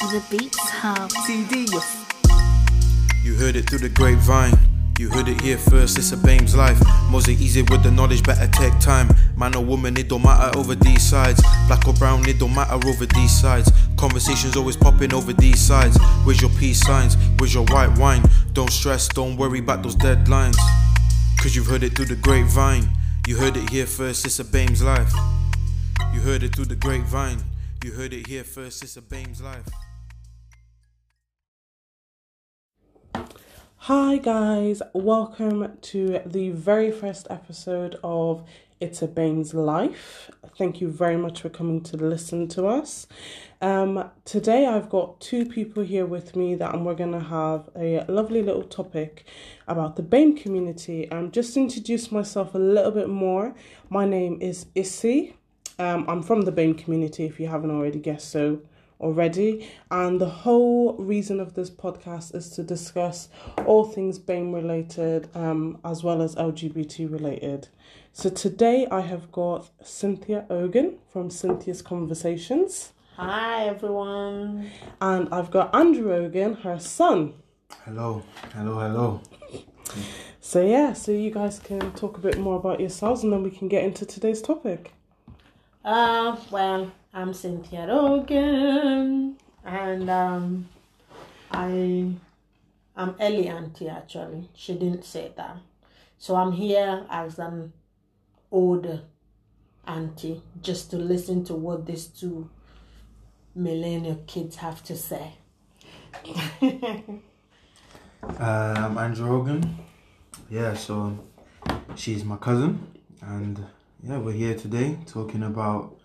The Beats Hub. CD, you You heard it through the grapevine. You heard it here first, it's a BAME's life. Mosaic easy with the knowledge, better take time. Man or woman, it don't matter over these sides. Black or brown, it don't matter over these sides. Conversations always popping over these sides. Where's your peace signs? Where's your white wine? Don't stress, don't worry about those deadlines. Cause you've heard it through the grapevine. You heard it here first, it's a BAME's life. You heard it through the grapevine. You heard it here first, it's a BAME's life. Hi, guys, welcome to the very first episode of It's a BAME's Life. Thank you very much for coming to listen to us. Um, today, I've got two people here with me that we're going to have a lovely little topic about the BAME community. Um, just introduce myself a little bit more, my name is Issy. Um, I'm from the BAME community, if you haven't already guessed so already. And the whole reason of this podcast is to discuss all things BAME related um, as well as LGBT related. So today I have got Cynthia Ogan from Cynthia's Conversations. Hi everyone. And I've got Andrew Ogan, her son. Hello, hello, hello. So yeah, so you guys can talk a bit more about yourselves and then we can get into today's topic. Uh, well, I'm Cynthia Rogan, and um, I, I'm Ellie auntie actually. She didn't say that, so I'm here as an older auntie just to listen to what these two millennial kids have to say. Uh, I'm Andrew Rogan. Yeah, so she's my cousin, and yeah, we're here today talking about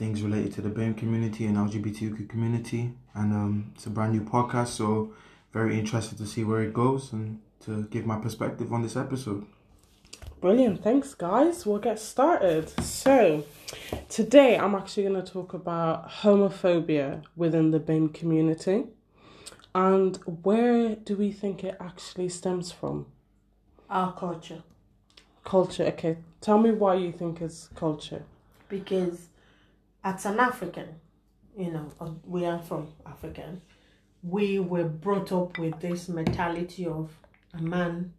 things related to the BAME community and LGBTQ community, and um, it's a brand new podcast. So very interested to see where it goes and to give my perspective on this episode. Brilliant, thanks guys. We'll get started. So, today I'm actually going to talk about homophobia within the BAME community and where do we think it actually stems from? Our culture, Culture, okay. Tell me why you think it's culture. because as an African, you know, we are from African. We were brought up with this mentality of a man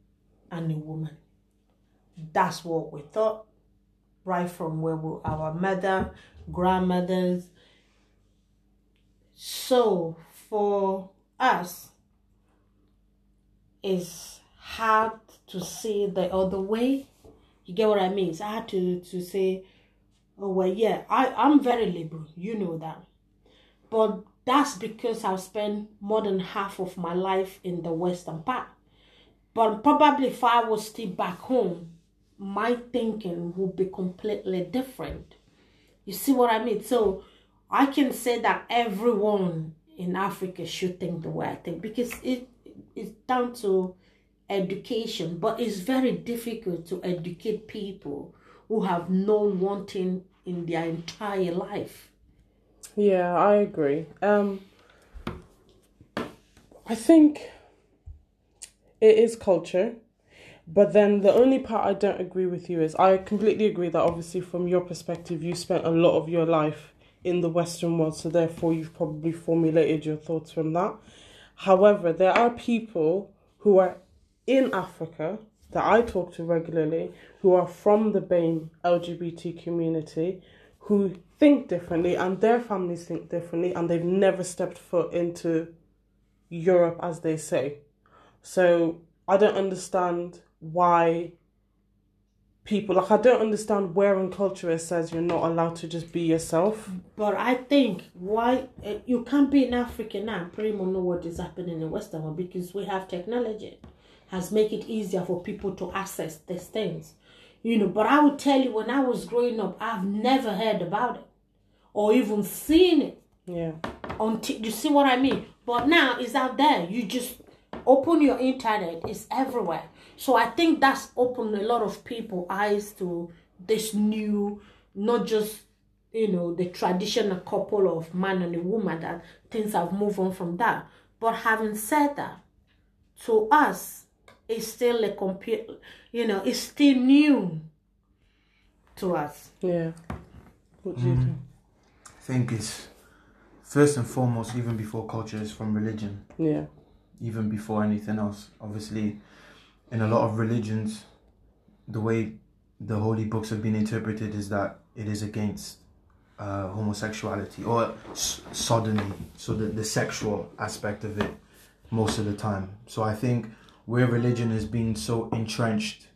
and a woman. That's what we thought right from where we, our mother, grandmothers. So for us, it's hard to see the other way. You get what I mean? It's hard to, to say, oh, well, yeah, I, I'm very liberal. You know that. But that's because I've spent more than half of my life in the Western part. But probably if I was still back home, my thinking would be completely different. You see what I mean? So I can say that everyone in Africa should think the way I think because it it's down to education, but it's very difficult to educate people who have known one thing in their entire life. Yeah, I agree. Um I think it is culture. But then the only part I don't agree with you is I completely agree that obviously from your perspective you spent a lot of your life in the Western world, so therefore you've probably formulated your thoughts from that. However, there are people who are in Africa that I talk to regularly who are from the BAME LGBT community who think differently and their families think differently and they've never stepped foot into Europe as they say. So I don't understand why people like I don't understand where in culture it says you're not allowed to just be yourself. But I think why uh, you can't be in Africa now pretty much know what is happening in Western world because we have technology has make it easier for people to access these things. You know, but I would tell you when I was growing up, I've never heard about it or even seen it Yeah. until you see what I mean. But now it's out there. You just open your internet, it's everywhere. So I think that's opened a lot of people eyes to this new, not just you know the traditional couple of man and a woman that things have moved on from that. But having said that, to us, it's still a complete, you know, it's still new to us. Yeah. What do you think? I think it's first and foremost, even before culture, is from religion. Yeah. Even before anything else. Obviously, in a lot of religions, the way the holy books have been interpreted is that it is against uh, homosexuality or s- sodomy, so the, the sexual aspect of it most of the time. So I think where religion has been so entrenched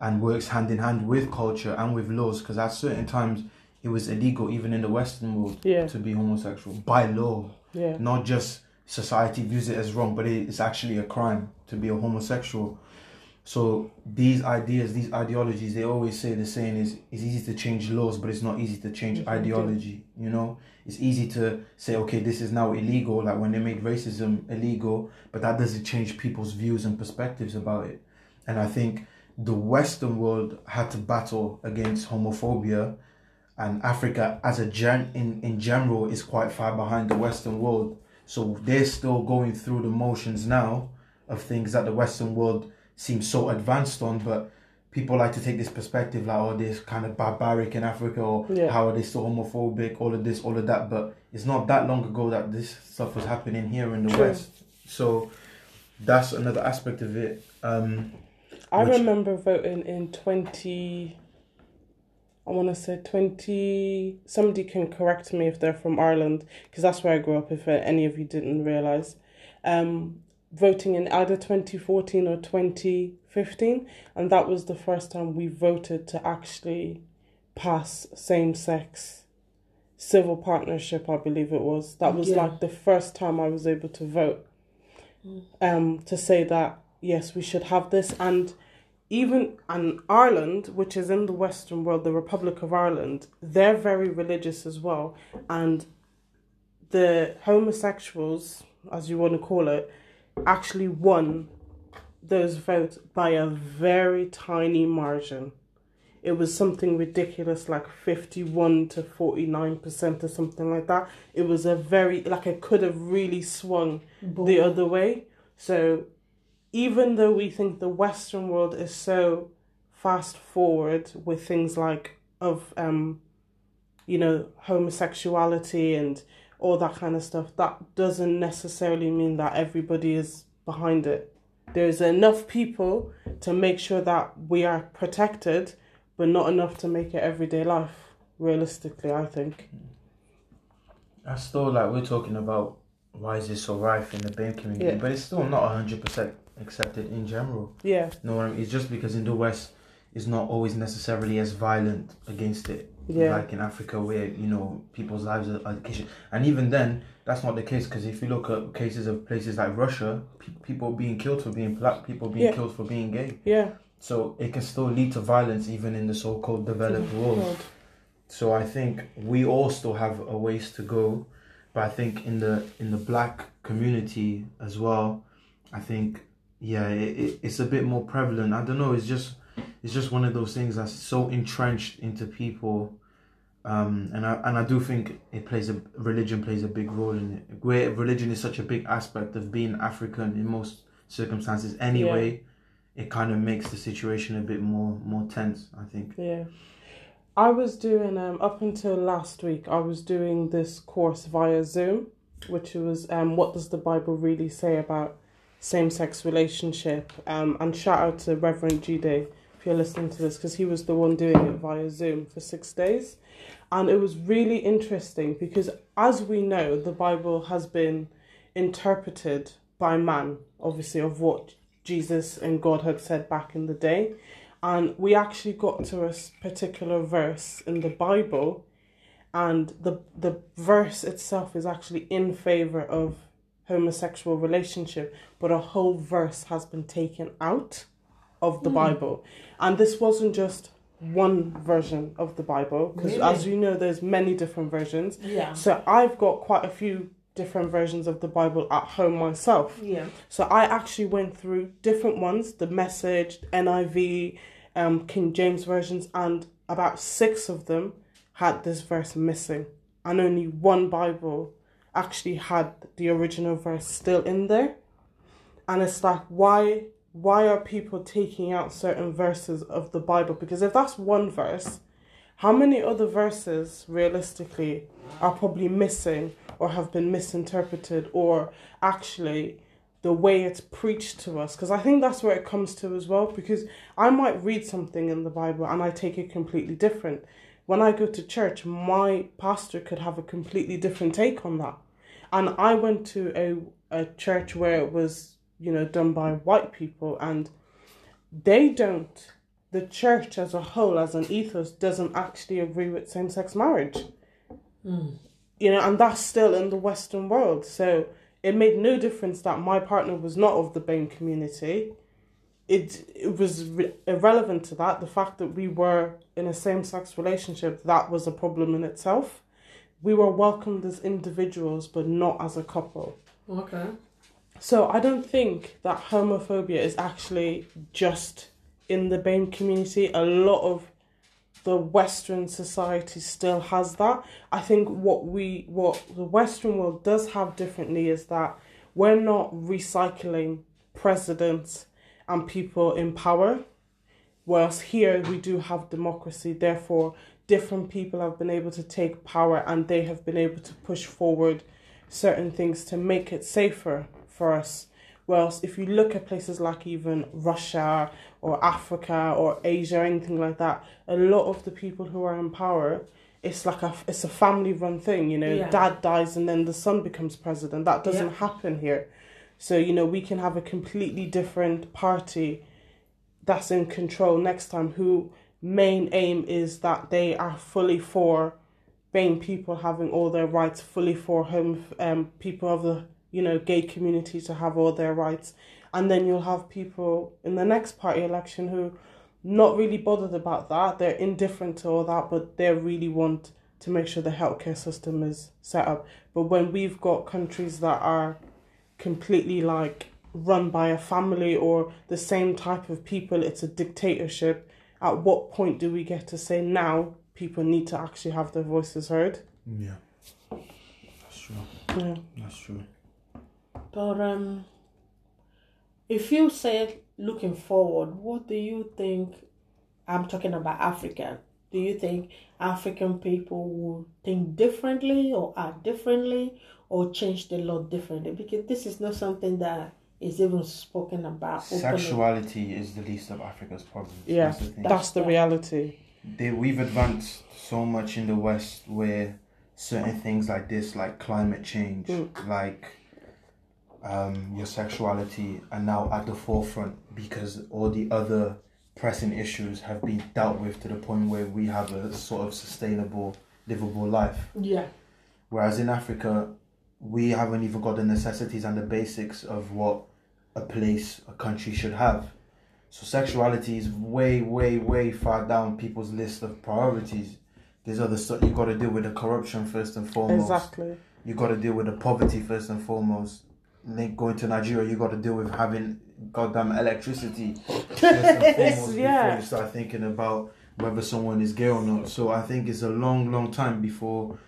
and works hand in hand with culture and with laws, because at certain times it was illegal even in the Western world Yeah. to be homosexual by law, Yeah. not just society views it as wrong, but it's actually a crime to be a homosexual. So these ideas, these ideologies, they always say the saying is it's easy to change laws, but it's not easy to change ideology. You know, it's easy to say, okay, this is now illegal, like when they made racism illegal, but that doesn't change people's views and perspectives about it. And I think the Western world had to battle against homophobia, and Africa, as a gen in in general, is quite far behind the Western world. So they're still going through the motions now of things that the Western world seems so advanced on, but people like to take this perspective like, oh, this kind of barbaric in Africa, or Yeah. how are they so homophobic, all of this, all of that. But it's not that long ago that this stuff was happening here in the True. West. So that's another aspect of it. Um, I Which- remember voting in 20. I want to say 20. Somebody can correct me if they're from Ireland, because that's where I grew up, if any of you didn't realise. Um, voting in either 2014 or 2015, and that was the first time we voted to actually pass same sex civil partnership, I believe it was. That was Yeah. like the first time I was able to vote um, to say that yes, we should have this, and even in Ireland, which is in the Western world, the Republic of Ireland, they're very religious as well, and the homosexuals, as you want to call it, actually won those votes by a very tiny margin. It was something ridiculous, like fifty-one to forty-nine percent or something like that. It was a very like it could have really swung the other way. So even though we think the Western world is so fast forward with things like of um you know homosexuality and all that kind of stuff, that doesn't necessarily mean that everybody is behind it. There's enough people to make sure that we are protected, but not enough to make it everyday life. Realistically, I think. That's still like we're talking about why is this so rife in the BAME community, Yeah. but it's still not hundred percent accepted in general. Yeah, No, what I mean? it's just because in the West it's not always necessarily as violent against it. Yeah. Like in Africa, where you know people's lives are education, and even then, that's not the case. Because if you look at cases of places like Russia, pe- people being killed for being black, people being Yeah. killed for being gay. yeah. So it can still lead to violence even in the so-called developed oh, world. God. So I think we all still have a ways to go, but I think in the in the black community as well, I think yeah, it, it, it's a bit more prevalent. I don't know. It's just it's just one of those things that's so entrenched into people, um, and I and I do think it plays a religion plays a big role in it. Where religion is such a big aspect of being African in most circumstances anyway. It kind of makes the situation a bit more more tense. I think. Yeah. I was doing um up until last week I was doing this course via Zoom, which was um what does the Bible really say about same sex relationship? Um and shout out to Reverend Jude if you're listening to this because he was the one doing it via Zoom for six days. And it was really interesting because as we know the Bible has been interpreted by man, obviously of what Jesus and God had said back in the day. And we actually got to a particular verse in the Bible, and the the verse itself is actually in favor of homosexual relationship, but a whole verse has been taken out of the hmm. Bible, and this wasn't just one version of the Bible because Really? as you know there's many different versions Yeah. so i've got quite a few different versions of the bible at home myself Yeah. so I actually went through different ones, the Message, NIV, um, King James versions, and about six of them had this verse missing, and only one Bible actually had the original verse still in there. And it's like, why? Why are people taking out certain verses of the Bible? Because if that's one verse, how many other verses realistically are probably missing or have been misinterpreted or actually the way it's preached to us? Because i think that's where it comes to as well because i might read something in the bible and i take it completely different. When i go to church my pastor could have a completely different take on that. And i went to a, a church where it was you know done by white people and they don't the church as a whole as an ethos doesn't actually agree with same-sex marriage hmm. you know and that's still in the western world so it made no difference that my partner was not of the BAME community. It it was re- irrelevant to that. The fact that we were in a same sex relationship that was a problem in itself. We were welcomed as individuals, but not as a couple. Okay. So I don't think that homophobia is actually just in the BAME community. A lot of the Western society still has that. I think what we what the Western world does have differently is that we're not recycling presidents and people in power. Whereas here we do have democracy, therefore different people have been able to take power and they have been able to push forward certain things to make it safer for us. Whereas if you look at places like even Russia or Africa or Asia or anything like that, a lot of the people who are in power, it's like a it's a family run thing. You know, Yeah. dad dies and then the son becomes president. That doesn't Yeah. happen here. So you know we can have a completely different party that's in control next time. Who main aim is that they are fully for BAME people having all their rights, fully for home um people of the you know gay community to have all their rights, and then you'll have people in the next party election who not really bothered about that. They're indifferent to all that, but they really want to make sure the healthcare system is set up. But when we've got countries that are completely like run by a family or the same type of people, it's a dictatorship. At what point do we get to say now people need to actually have their voices heard? Yeah. That's true. Yeah. That's true. But um, if you say looking forward, what do you think? I'm talking about Africa. Do you think African people will think differently or act differently or change the law differently? Because this is not something that is even spoken about. openly. Sexuality is the least of Africa's problems. Yeah, That's the. That's the reality. they, we've advanced so much in the West where certain things like this, like climate change, Mm. like um, your sexuality, are now at the forefront because all the other pressing issues have been dealt with to the point where we have a sort of sustainable, livable life. Yeah. Whereas in Africa, we haven't even got the necessities and the basics of what a place, a country should have. So sexuality is way, way, way far down people's list of priorities. There's other stuff you got to deal with the corruption first and foremost. Exactly. You got to deal with the poverty first and foremost. Then going to Nigeria, you got to deal with having goddamn electricity first and foremost Yeah. before you start thinking about whether someone is gay or not. So I think it's a long, long time before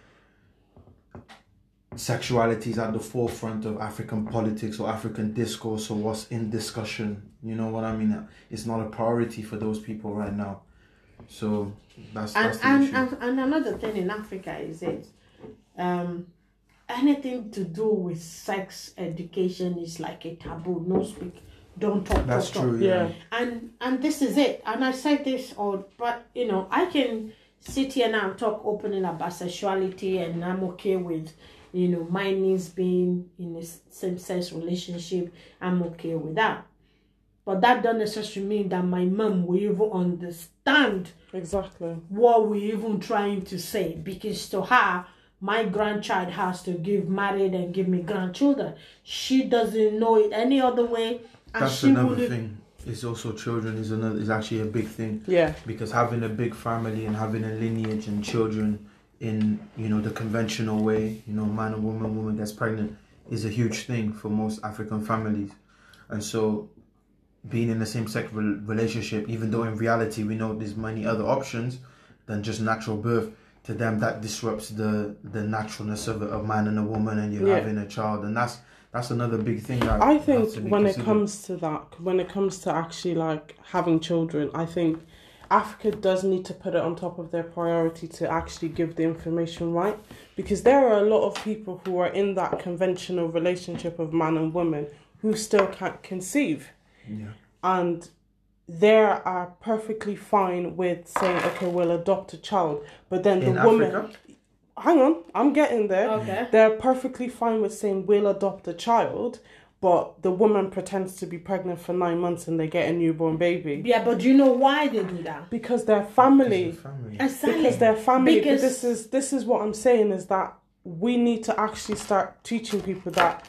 sexuality is at the forefront of African politics or African discourse or what's in discussion. You know what I mean? It's not a priority for those people right now. So that's and that's the and, issue. and and another thing in Africa is it, um, anything to do with sex education is like a taboo. No speak, don't talk. that's talk, true. Talk. Yeah. Yeah. And and this is it. And I said this, or but you know, I can sit here now and talk openly about sexuality, and I'm okay with. You know, my niece being in a same-sex relationship, I'm okay with that. But that doesn't necessarily mean that my mom will even understand Exactly. what we're even trying to say because to her my grandchild has to give married and give me grandchildren she doesn't know it any other way and That's she another wouldn't thing. It's also children is another is actually a big thing Yeah. because having a big family and having a lineage and children in you know the conventional way, you know, man and woman, woman gets pregnant is a huge thing for most African families, and so being in the same sex relationship, even though in reality we know there's many other options than just natural birth. To them, that disrupts the the naturalness of a, a man and a woman, and you're Yeah. having a child, and that's that's another big thing. That I think when it comes to that, when it comes to actually like having children, I think Africa does need to put it on top of their priority to actually give the information right because there are a lot of people who are in that conventional relationship of man and woman who still can't conceive Yeah. and they are perfectly fine with saying okay we'll adopt a child but then the In woman Africa? hang on i'm getting there Okay. they're perfectly fine with saying we'll adopt a child but the woman pretends to be pregnant for nine months and they get a newborn baby Yeah, but do you know why they do that? because their family Family. Exactly. because their family but Because- this is this is what i'm saying is that we need to actually start teaching people that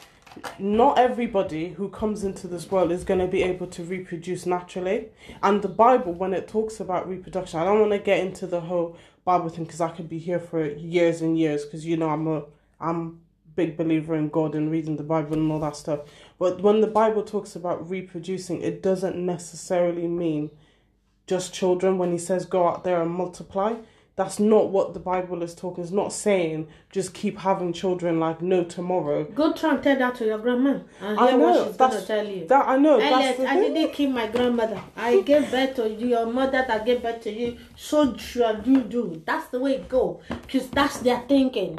not everybody who comes into this world is going to be able to reproduce naturally. And the bible when it talks about reproduction i don't want to get into the whole bible thing because i could be here for years and years because you know i'm a i'm big believer in god and reading the bible and all that stuff. But when the bible talks about reproducing it doesn't necessarily mean just children. When he says go out there and multiply that's not what the bible is talking it's not saying just keep having children like no tomorrow Go try and tell that to your grandma and I hear know, what she's gonna tell you. that i know that's I thing. didn't kill my grandmother. I gave birth to you, your mother that gave birth to you. So should you do. That's the way it go. Because that's their thinking.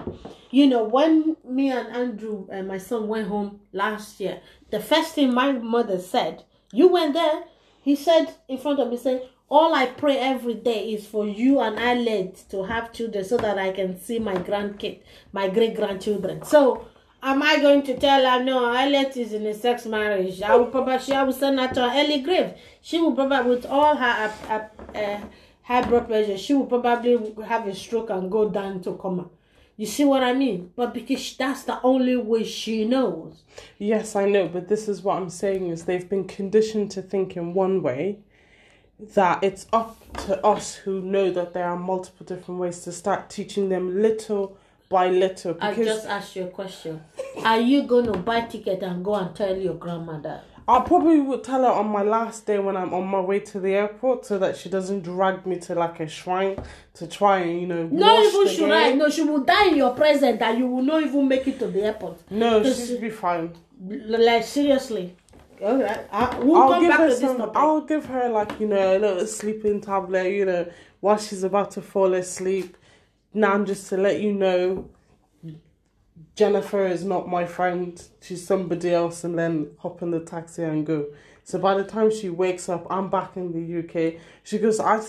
You know, when me and Andrew and my son went home last year, the first thing my mother said, you went there. He said in front of me, said, all I pray every day is for you and Elliot to have children so that I can see my grandkid, my great grandchildren. So Am I going to tell her no? Elliot is in a sex marriage. I will probably she I will send her to an early grave. She will probably with all her uh, uh, high blood pressure. She will probably have a stroke and go down to coma. You see what I mean? But because that's the only way she knows. Yes, I know, but this is what I'm saying is they've been conditioned to think in one way that it's up to us who know that there are multiple different ways to start teaching them little by little I because just asked you a question. Are you going to buy ticket and go and tell your grandmother? I probably would tell her on my last day when I'm on my way to the airport so that she doesn't drag me to like a shrine to try and you know Not even should I. game. No, she will die in your presence and you will not even make it to the airport. No, she'd be fine. Like seriously. Alright. I, we'll I'll come give back her some. I'll give her like you know a little sleeping tablet. You know while she's about to fall asleep. Now just to let you know, Jennifer is not my friend. She's somebody else, and then hop in the taxi and go. So by the time she wakes up, I'm back in the UK. She goes, I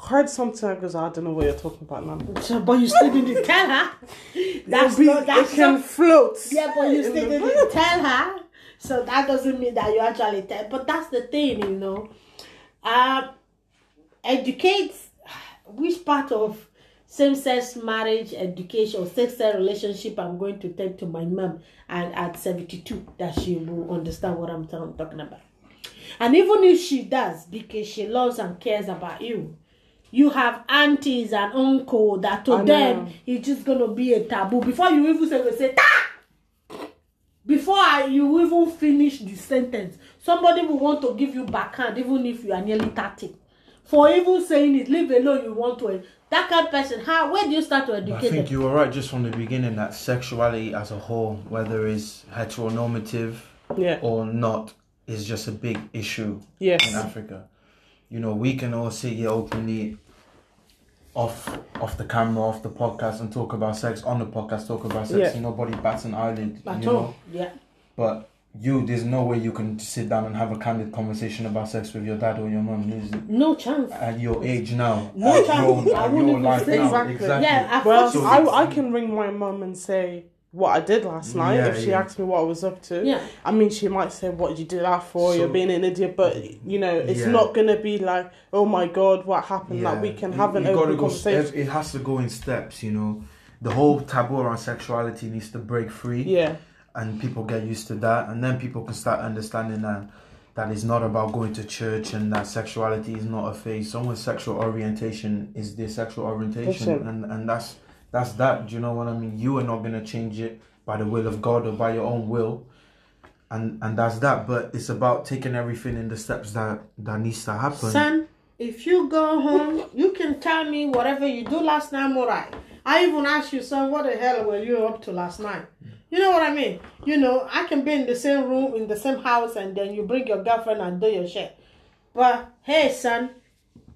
heard something. I goes, I don't know what you're talking about now. But you still didn't tell her. That's be- not. That's it can not. float. Yeah, but you in still didn't tell her. So that doesn't mean that you actually tell. But that's the thing, you know. Uh, educate which part of same-sex marriage, education, or sex-sex relationship I'm going to tell to my mom and at 72 that she will understand what I'm talking about. And even if she does, because she loves and cares about you, you have aunties and uncle that to I them know. it's just gonna be a taboo. Before you even say, say, ta! Before I, you even finish the sentence, somebody will want to give you backhand even if you are nearly 30. For even saying it, leave alone, you want to. Eh, that kind of person, how, where do you start to But I educate think them? you were right just from the beginning that sexuality as a whole, whether it's heteronormative Yeah. or not, is just a big issue in Africa. You know, we can all sit here openly off off the camera, off the podcast and talk about sex on the podcast, talk about sex. Yeah. and Nobody bats an eyelid. At you all. know? Yeah. But you there's no way you can sit down and have a candid conversation about sex with your dad or your mom. There's- No chance. At your age now, No at chance. your, I at wouldn't your life now, Exactly. exactly. Yeah, I Well, So- I, I can ring my mum and say what I did last night Yeah, if she yeah. asked me what I was up to. Yeah. I mean, she might say, "What did you do that for? So- You're being an idiot." But you know, it's Yeah. not gonna be like, "Oh my God, what happened?" Like we can you- have an you open conversation. step- it has to go in steps, you know. The whole taboo around sexuality needs to break free, yeah, and people get used to that, and then people can start understanding that that it's not about going to church and that sexuality is not a phase. Someone's sexual orientation is their sexual orientation, Listen. and and that's that's that. Do you know what I mean? You are not gonna change it by the will of God or by your own will. And, and that's that, but it's about taking everything in the steps that that needs to happen. Son, if you go home, you can tell me whatever you do last night, I'm alright. I even asked you, son, what the hell were you up to last night? Mm. You know what I mean? You know, I can be in the same room, in the same house, and then you bring your girlfriend and do your shit. But hey, son,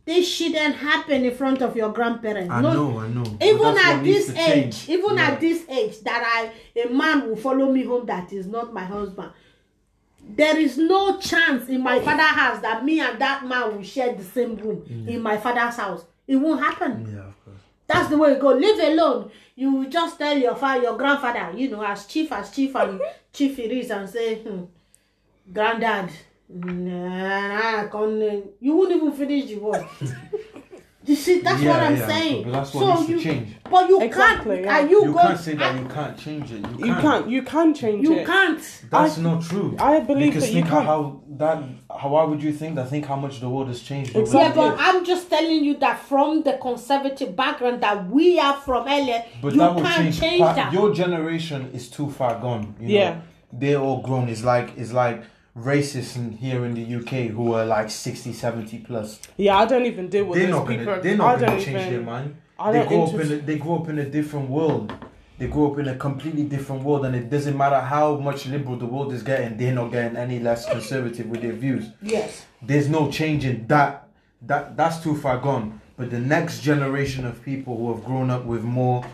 this shouldn't happen in front of your grandparents. I no, know, I know. Even at this age, change. even Yeah. at this age, that I a man will follow me home that is not my husband. There is no chance in my father's house that me and that man will share the same room in my father's house. It won't happen. Yeah. That's the way it go. Live alone. You just tell your father, your grandfather, you know, as chief as chief and chief it is, and say, hmm, granddad, nah, con- you won't even finish the word. you see, that's what I'm yeah, saying. but that's what so needs to you, change. but you Exactly, can't. yeah. Are you, You going? can't say that you can't change it. You You can't. You can't. You can change You it. You can't. That's I- not true. I believe because that you think can't. how that. How why would you think that? Think how much the world has changed. Exactly. Yeah, but. I'm just telling you that from the conservative background that we are from earlier, But you that will can't change. change, that. Your generation is too far gone. You know? Yeah. They're all grown. It's like it's like racists in, here in the UK who are like 60, 70 plus. Yeah, I don't even deal with They're not people. gonna. They're not gonna change even, their mind. I they grow up in. A, they grow up in a different world. They grow up in a completely different world, and it doesn't matter how much liberal the world is getting. They're not getting any less conservative with their views. yes. there's no change in that that that's too far gone but the next generation of people who have grown up with more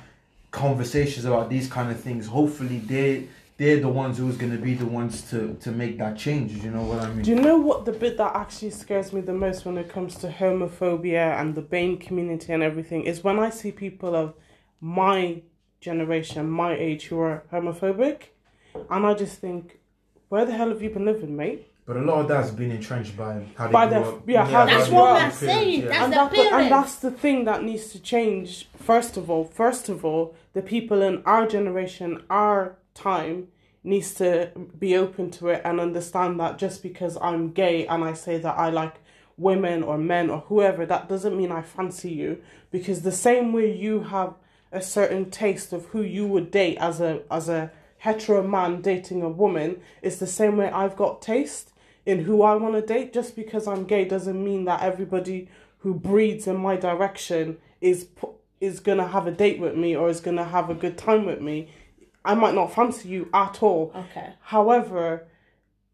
conversations about these kind of things hopefully they they're the ones who's going to be the ones to to make that change do you know what i mean Do you know what the bit that actually scares me the most when it comes to homophobia and the BAME community and everything is when I see people of my generation, my age, who are homophobic, and I just think, where the hell have you been living, mate? but a lot of that's been entrenched by how they By grew their- up. yeah, how That's what grew we're up. saying. yeah. That's and, the that, and that's the thing that needs to change. First of all, first of all, the people in our generation, our time, needs to be open to it and understand that just because I'm gay and I say that I like women or men or whoever, that doesn't mean I fancy you. Because the same way you have a certain taste of who you would date as a as a hetero man dating a woman, it's the same way I've got taste in who I want to date. Just because I'm gay doesn't mean that everybody who breeds in my direction is is gonna have a date with me or is gonna have a good time with me. I might not fancy you at all. Okay. However,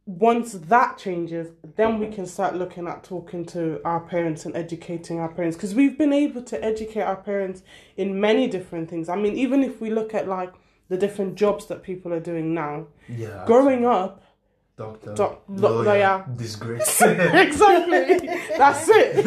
once that changes, then we can start looking at talking to our parents and educating our parents because we've been able to educate our parents in many different things. I mean, even if we look at like the different jobs that people are doing now, yeah growing up, doctor doc- lawyer, lawyer. disgrace exactly, that's it.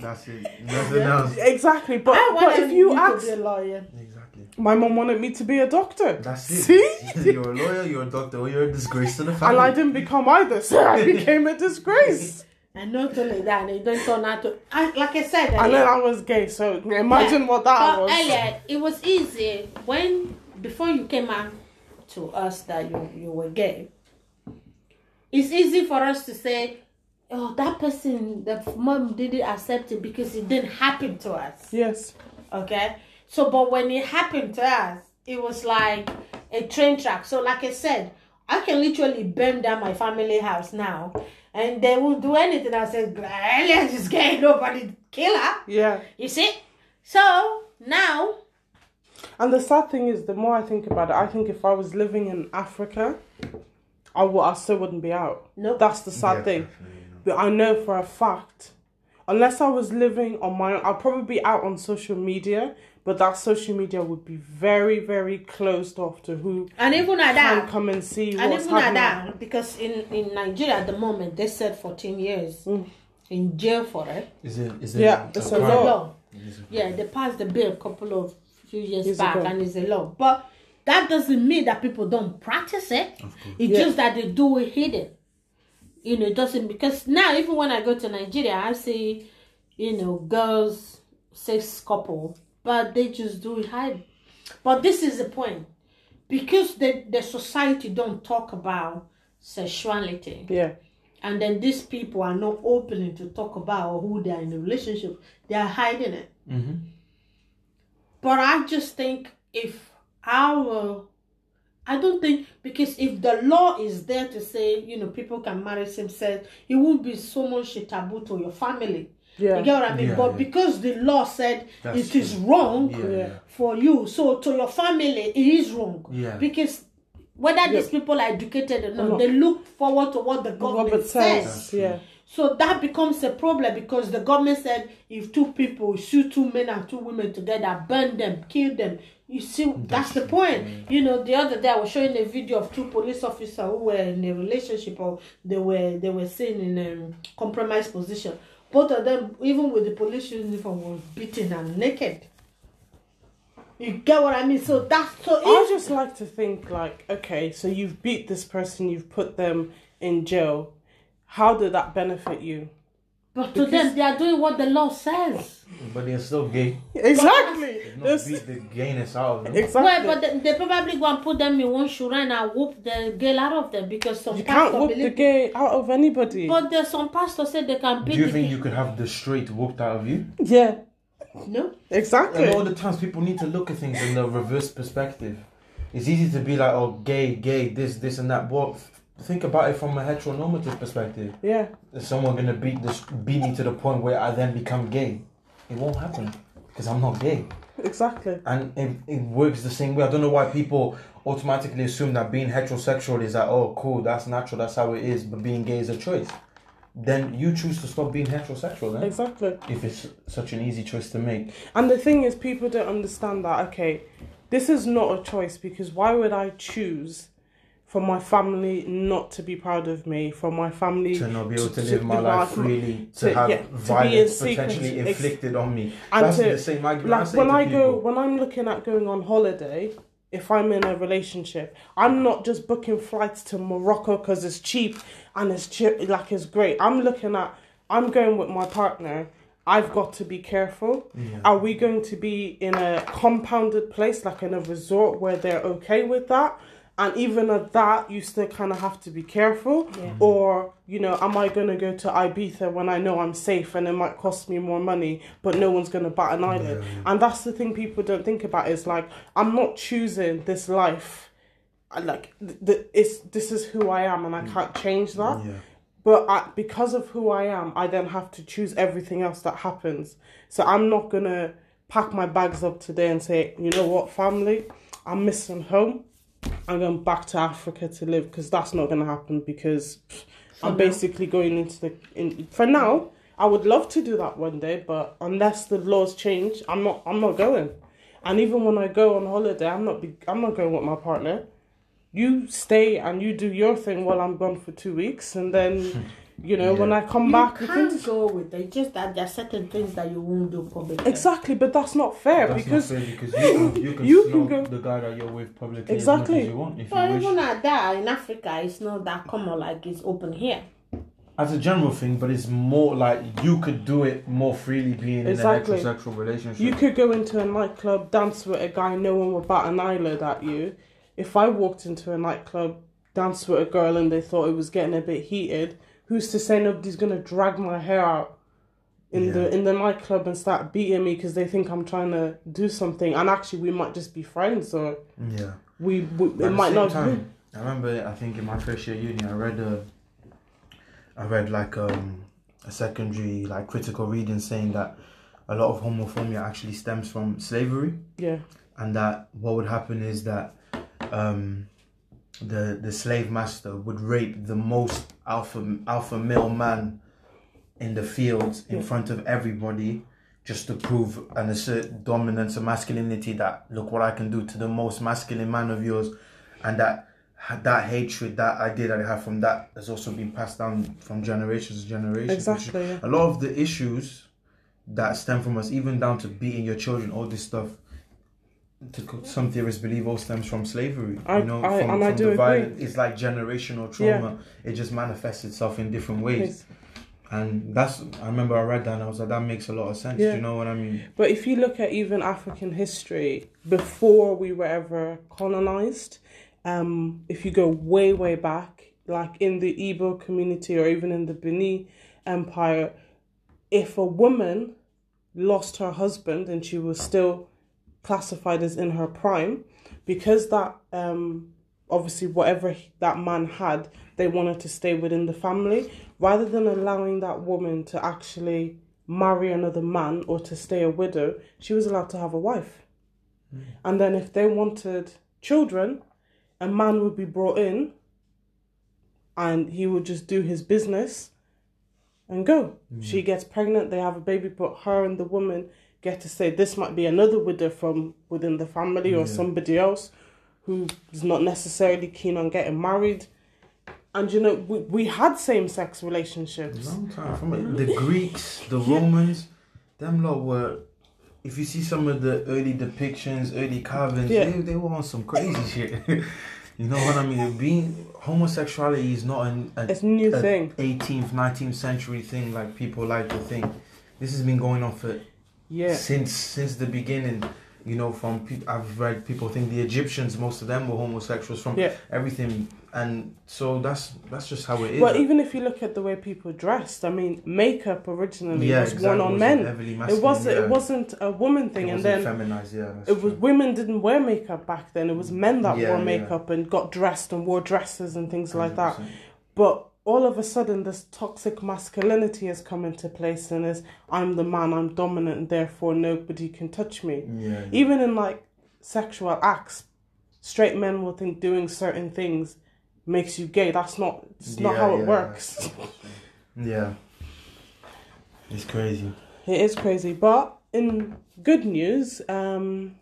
that's it nothing else Exactly, but, but if you to ask, be a lawyer. exactly my mom wanted me to be a doctor. that's it See? you're a lawyer you're a doctor or you're a disgrace to the family And I didn't become either, so I became a disgrace. And not only that, they don't turn out to. I, like I said, And earlier, then I was gay, so imagine what that but was. earlier it was easy when before you came out to us that you you were gay. It's easy for us to say, "Oh, that person, the mom didn't accept it because it didn't happen to us." Yes. Okay. So, but when it happened to us, it was like a train track. So, like I said, I can literally burn down my family house now, and they won't do anything. I said, Elias is gay, nobody kill her. Yeah. You see? So now, And the sad thing is, the more I think about it, I think if I was living in Africa, I would, I still wouldn't be out. Nope. That's the sad Yeah, thing. definitely, you know. But I know for a fact, unless I was living on my own, I'd probably be out on social media, but that social media would be very, very closed off to who and even at can that, come and see and what's even at happening. that, because in in Nigeria at the moment they said 14 years mm. in jail for it. Is it? Is it? Yeah, it's a It's a law. law. Yeah, they passed the bill a couple of few years Years back, and it's a law. But that doesn't mean that people don't practice it. It's Yeah. just that they do it hidden. You know, it doesn't because now even when I go to Nigeria, I see, you know, girls, sex couple, but they just do it hidden. But this is the point, because the the society don't talk about sexuality Yeah. and then these people are not opening to talk about who they are in a relationship they are hiding it Mhm. but i just think if our i don't think because if the law is there to say you know people can marry same sex it won't be so much a taboo to your family Yeah. you get what i mean Yeah, but yeah. because the law said That's it is true. wrong Yeah, Yeah. yeah. for you so to your family it is wrong Yeah. because whether these people are educated or not No. they look forward to what the government Robert says says, yeah. So that becomes a problem because the government said if two people shoot two men and two women together, burn them, kill them. You see, that's, the point. You know, the other day I was showing a video of two police officers who were in a relationship or they were they were seen in a compromised position. Both of them, even with the police uniform, was beaten and naked. You get what I mean? So that's so. I just like to think like, okay, so you've beat this person, you've put them in jail. How did that benefit you? But to them, they are doing what the law says. But they're still gay. Exactly. Not This- beat the gayness out of them. exactly. Well, but they, they probably go and put them in one shrine and whoop the girl out of them because some you can't pastor whoop the gay out of anybody. But there's some pastors say they can beat Do you the think you could have the straight whooped out of you? yeah, No. exactly. And all the times people need to look at things in the reverse perspective. It's easy to be like, oh, gay, gay, this, this, and that. But f- think about it from a heteronormative perspective. Yeah, Is someone gonna beat this, beat me to the point where I then become gay? It won't happen because I'm not gay, exactly. and it, it works the same way. I don't know why people automatically assume that being heterosexual is like, oh, cool, that's natural, that's how it is. But being gay is a choice. Then you choose to stop being heterosexual. Then, Exactly. if it's such an easy choice to make. And the thing is, people don't understand that, okay, this is not a choice because why would I choose for my family not to be proud of me, for my family to not be able to to- live to my life freely, to, to- have yeah, to be in violence potentially inflicted on me. and That's to- the same argument I like say when I go when I'm looking at going on holiday, if I'm in a relationship, I'm not just booking flights to Morocco because it's cheap and it's che- like it's great. I'm looking at I'm going with my partner. I've got to be careful. Are we going to be in a compounded place like in a resort where they're okay with that? And even at that, you still kind of have to be careful. Or, you know, am I going to go to Ibiza when I know I'm safe and it might cost me more money, but no one's going to bat an eyelid? And that's the thing people don't think about is like, I'm not choosing this life. Like, th- th- it's, this is who I am and I mm. can't change that. Yeah. But I, because of who I am, I then have to choose everything else that happens. So I'm not gonna pack my bags up today and say, you know what, family, I'm missing home. I'm going back to Africa to live because that's not gonna happen because pff, I'm now. basically going into the. In, for now, I would love to do that one day, but unless the laws change, I'm not. I'm not going. And even when I go on holiday, I'm not. Be, I'm not going with my partner you stay and you do your thing while I'm gone for two weeks, and then, you know, when I come You back, we can can go with it. Just that there are certain things that you won't do publicly. exactly. But that's not fair That's because not fair because you can, you can, you snog can go- the guy that you're with publicly Exactly. as much as you want if But you wish. even at that, in Africa, it's not that common like it's open here. As a general thing, but it's more like you could do it more freely being Exactly. in a heterosexual relationship. you could go into a nightclub, dance with a guy, no one would bat an eyelid at you. If I walked into a nightclub, danced with a girl, and they thought it was getting a bit heated, who's to say nobody's gonna drag my hair out? In Yeah. the in the nightclub and start beating me because they think I'm trying to do something, and actually we might just be friends, So yeah. we, we it might not time, I remember. I think in my first year uni, I read a. I read like um, a secondary like critical reading saying that a lot of homophobia actually stems from slavery, Yeah, and that what would happen is that um, the the slave master would rape the most alpha alpha male man in the fields in Yeah. front of everybody just to prove and assert dominance and masculinity that look what I can do to the most masculine man of yours and that that hatred that idea that I have from that has also been passed down from generations to generations exactly. A lot of the issues that stem from us, even down to beating your children, all this stuff. To some theorists believe all stems from slavery. I- you know, I- from, and I from do the violence. It's like generational trauma. It just manifests itself in different ways, and that's. I remember I read that and I was like, that makes a lot of sense. Yeah. Do you know what I mean? But if you look at even African history before we were ever colonized, um, if you go way way back, like in the Igbo community or even in the Benin Empire, if a woman lost her husband and she was still classified as in her prime, because that um, obviously whatever he- that man had, they wanted to stay within the family rather than allowing that woman to actually marry another man or to stay a widow. She was allowed to have a wife, and then if they wanted children, a man would be brought in, and he would just do his business. and go. She gets pregnant, they have a baby, but her and the woman get to say this might be another widow from within the family or Yeah. somebody else who is not necessarily keen on getting married. And you know, we, we had same sex relationships. Long time from it. The Greeks, the Romans, them lot were. If you see some of the early depictions, early carvings, Yeah. they, they were on some crazy shit. you know what I mean? Being homosexuality is not an, a, It's a new a thing. 18th, 19th century thing like people like to think. This has been going on for Yeah. since since the beginning. You know, from pe- I've read people think the Egyptians, most of them were homosexuals from Yeah. everything, and so that's that's just how it is. Well, even if you look at the way people dressed, I mean, makeup originally yeah, was exactly. one on men. heavily It wasn't. yeah. It wasn't a woman thing, and then feminized. Yeah, it was women didn't wear makeup back then. It was men that wore makeup and got dressed and wore dresses and things like that. But all of a sudden, this toxic masculinity has come into place, and is I'm the man, I'm dominant, and therefore nobody can touch me. Yeah, Even in like sexual acts, straight men will think doing certain things makes you gay. That's not. It's not Yeah, how it works. yeah. It's crazy. It is crazy, but in good news, um,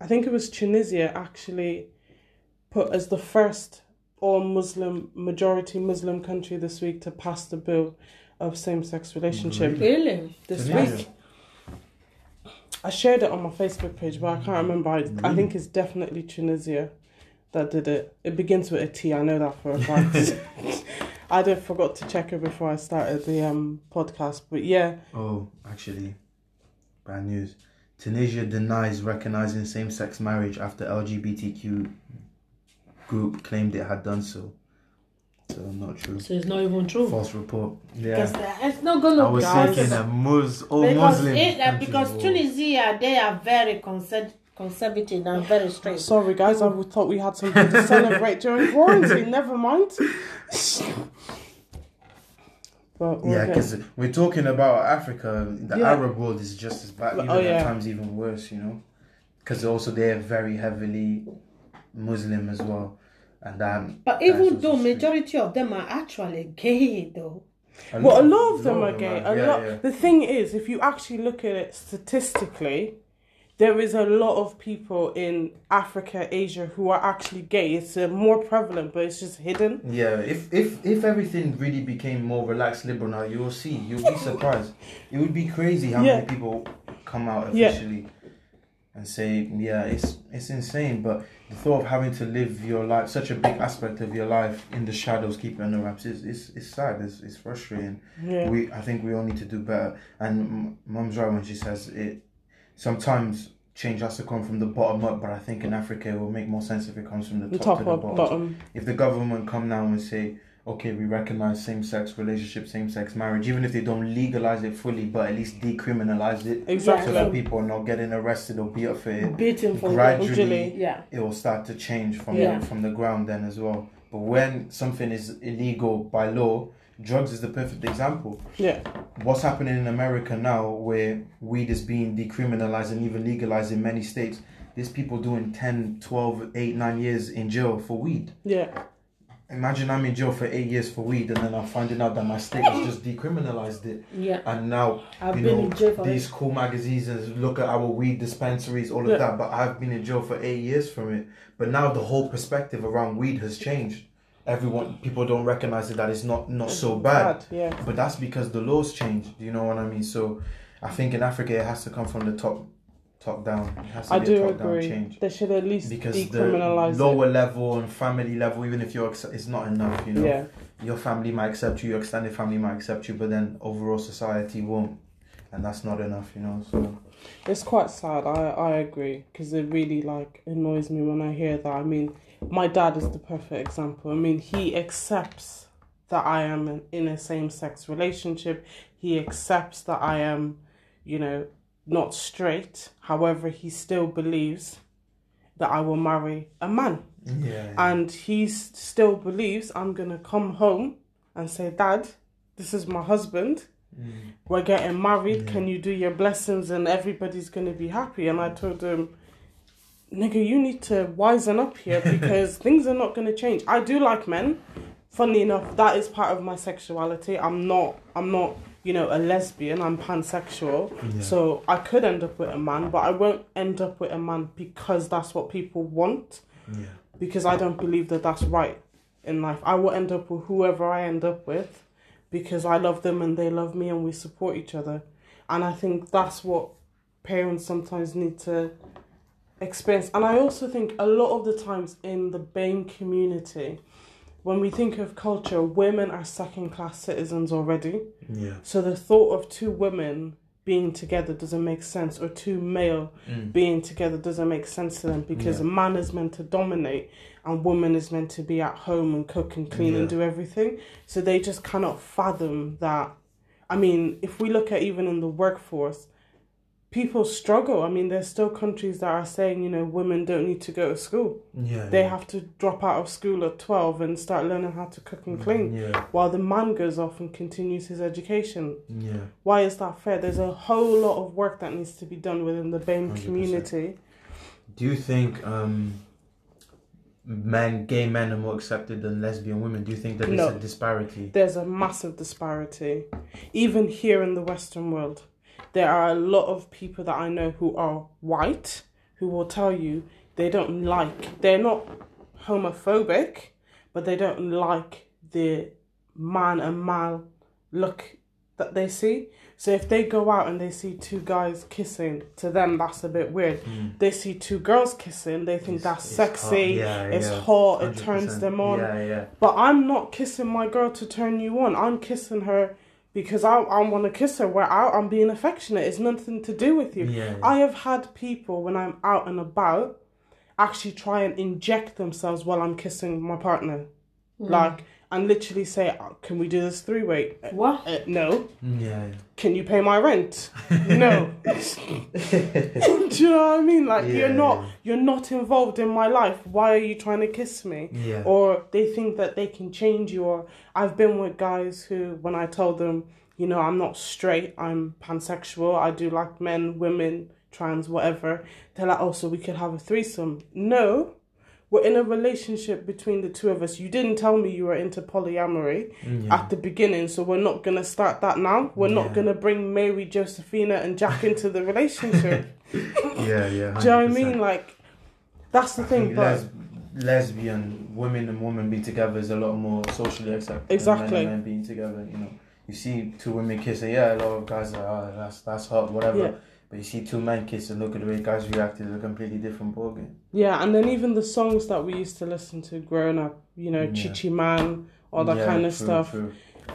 I think it was Tunisia actually put as the first all Muslim majority Muslim country this week to pass the bill of same sex relationship Really? this Tunisia. week. I shared it on my Facebook page, but I can't remember. I, I think it's definitely Tunisia that did it. It begins with a T. I know that for a fact. I did forgot to check it before I started the um podcast, but yeah, Oh, actually, bad news. Tunisia denies recognizing same-sex marriage after LGBTQ group claimed it had done so. So not true. So it's not even true. False report. Because Yeah. it's not gonna I was Guys. thinking a Mus all because Muslim. it, uh, because will- Tunisia they are very conser- conservative and very straight. Sorry, guys. I thought we had something to celebrate during quarantine. Never mind. But Yeah, good. because we're talking about Africa. The Yeah. Arab world is just as bad. Even Oh, yeah. at times, even worse. You know, because also they're very heavily Muslim as well, and um. But even though majority of them are actually gay though. well, a lot of them are gay. are, A yeah, lot. yeah. The thing is, if you actually look at it statistically, there is a lot of people in Africa, Asia who are actually gay. It's uh, more prevalent, but it's just hidden. Yeah, if if if everything really became more relaxed, liberal now, you will see. You'll be surprised. it would be crazy how Yeah. many people come out Yeah. officially and say, "Yeah, it's it's insane." But the thought of having to live your life, such a big aspect of your life, in the shadows, keep it under wraps, is is it's sad. It's it's frustrating. Yeah. We I think we all need to do better. And Mum's right when she says it. Sometimes change has to come from the bottom up, but I think in Africa it will make more sense if it comes from the The top, top to the bottom bottom. if the government come now and say, okay, we recognize same-sex relationship, same-sex marriage, even if they don't legalize it fully, but at least decriminalize it, so Exactly. that people are not getting arrested or beat up for it, Beating for gradually. Yeah. it will start to change from Yeah. the, from the ground then as well. But when something is illegal by law, drugs is the perfect example. Yeah. What's happening in America now, where weed is being decriminalized and even legalized in many states, there's people doing 10, 12, 8, 9 years in jail for weed. Yeah. Imagine I'm in jail for eight years for weed, and then I'm finding out that my state has just decriminalized it, Yeah. and now I've you been know in jail for these it. cool magazines and look at our weed dispensaries, all of Yeah. that. But I've been in jail for eight years from it. But now the whole perspective around weed has changed. Everyone, people don't recognize it that it's not not so bad. Yeah. But that's because the laws changed. You know what I mean? So I think in Africa it has to come from the top, top down. It has to I be a do top down agree. change They should at least because the decriminalize lower level and family level, even if you're, it's not enough. You know, Yeah. your family might accept you, your extended family might accept you, but then overall society won't, and that's not enough. You know, so It's quite sad. I I agree because it really like annoys me when I hear that. I mean, my dad is the perfect example. I mean, he accepts that I am in a same sex relationship. He accepts that I am, you know, not straight. However, he still believes that I will marry a man, yeah, and he still believes I'm gonna come home and say, "Dad, this is my husband." Mm. we're getting married. Can you do your blessings and everybody's going to be happy? And I told him, nigga, you need to wisen up here because things are not going to change. I do like men. Funny enough, that is part of my sexuality. I'm not. I'm not. You know, a lesbian. I'm pansexual. Yeah. So I could end up with a man, but I won't end up with a man because that's what people want. Yeah. Because I don't believe that that's right in life. I will end up with whoever I end up with because I love them and they love me and we support each other. And I think that's what parents sometimes need to experience. And I also think a lot of the times in the BAME community, when we think of culture, women are second class citizens already. Yeah. So the thought of two women being together doesn't make sense, or two male Mm. being together doesn't make sense to them because Yeah. a man is meant to dominate and woman is meant to be at home and cook and clean and do everything. So they just cannot fathom that. I mean, if we look at even in the workforce, people struggle. I mean, there's still countries that are saying, you know, women don't need to go to school. Yeah. They yeah. have to drop out of school at 12 and start learning how to cook and clean Yeah. while the man goes off and continues his education. Yeah. Why is that fair? There's a whole lot of work that needs to be done within the BAME 100%. community. Do you think um, men, gay men, are more accepted than lesbian women? Do you think that there's No. a disparity? There's a massive disparity. Even here in the Western world, there are a lot of people that I know who are white who will tell you they don't like, they're not homophobic, but they don't like the man and male look that they see. So if they go out and they see two guys kissing, to them that's a bit weird. They see two girls kissing, they think that's Hmm. It's sexy, hot. Yeah, it's yeah. hot, it 100%. turns them on. Yeah. But I'm not kissing my girl to turn you on. I'm kissing her because I, I want to kiss her. We're out. I'm being affectionate. It's nothing to do with you. Yeah, yeah. I have had people when I'm out and about actually try and inject themselves while I'm kissing my partner, mm. like and literally say, "Oh, "Can we do this three way?" What? Uh, no. Yeah. Can you pay my rent? No. do you know what I mean? Like you're not yeah. you're not involved in my life. Why are you trying to kiss me? Yeah. Or they think that they can change you. Or I've been with guys who, when I told them, you know, I'm not straight, I'm pansexual. I do like men, women, trans, whatever. They're like, oh, so we could have a threesome. No. We're in a relationship between the two of us. You didn't tell me you were into polyamory mm, Yeah. at the beginning, so we're not gonna start that now. We're Yeah. not gonna bring Mary, Josephina, and Jack into the relationship. yeah, yeah. Do you know what I mean? Like, that's the I thing. think But les- lesbian women and women being together is a lot more socially accepted. than Exactly. Men and men being together, you know. You see two women kissing, yeah, a lot of guys are, oh, that's that's hot, whatever. Yeah. But you see two men and look at the way guys reacted, it's a completely different ballgame. yeah, and then even the songs that we used to listen to growing up, you know, Yeah. Chichi Man, all that Yeah, kind of true, stuff. true.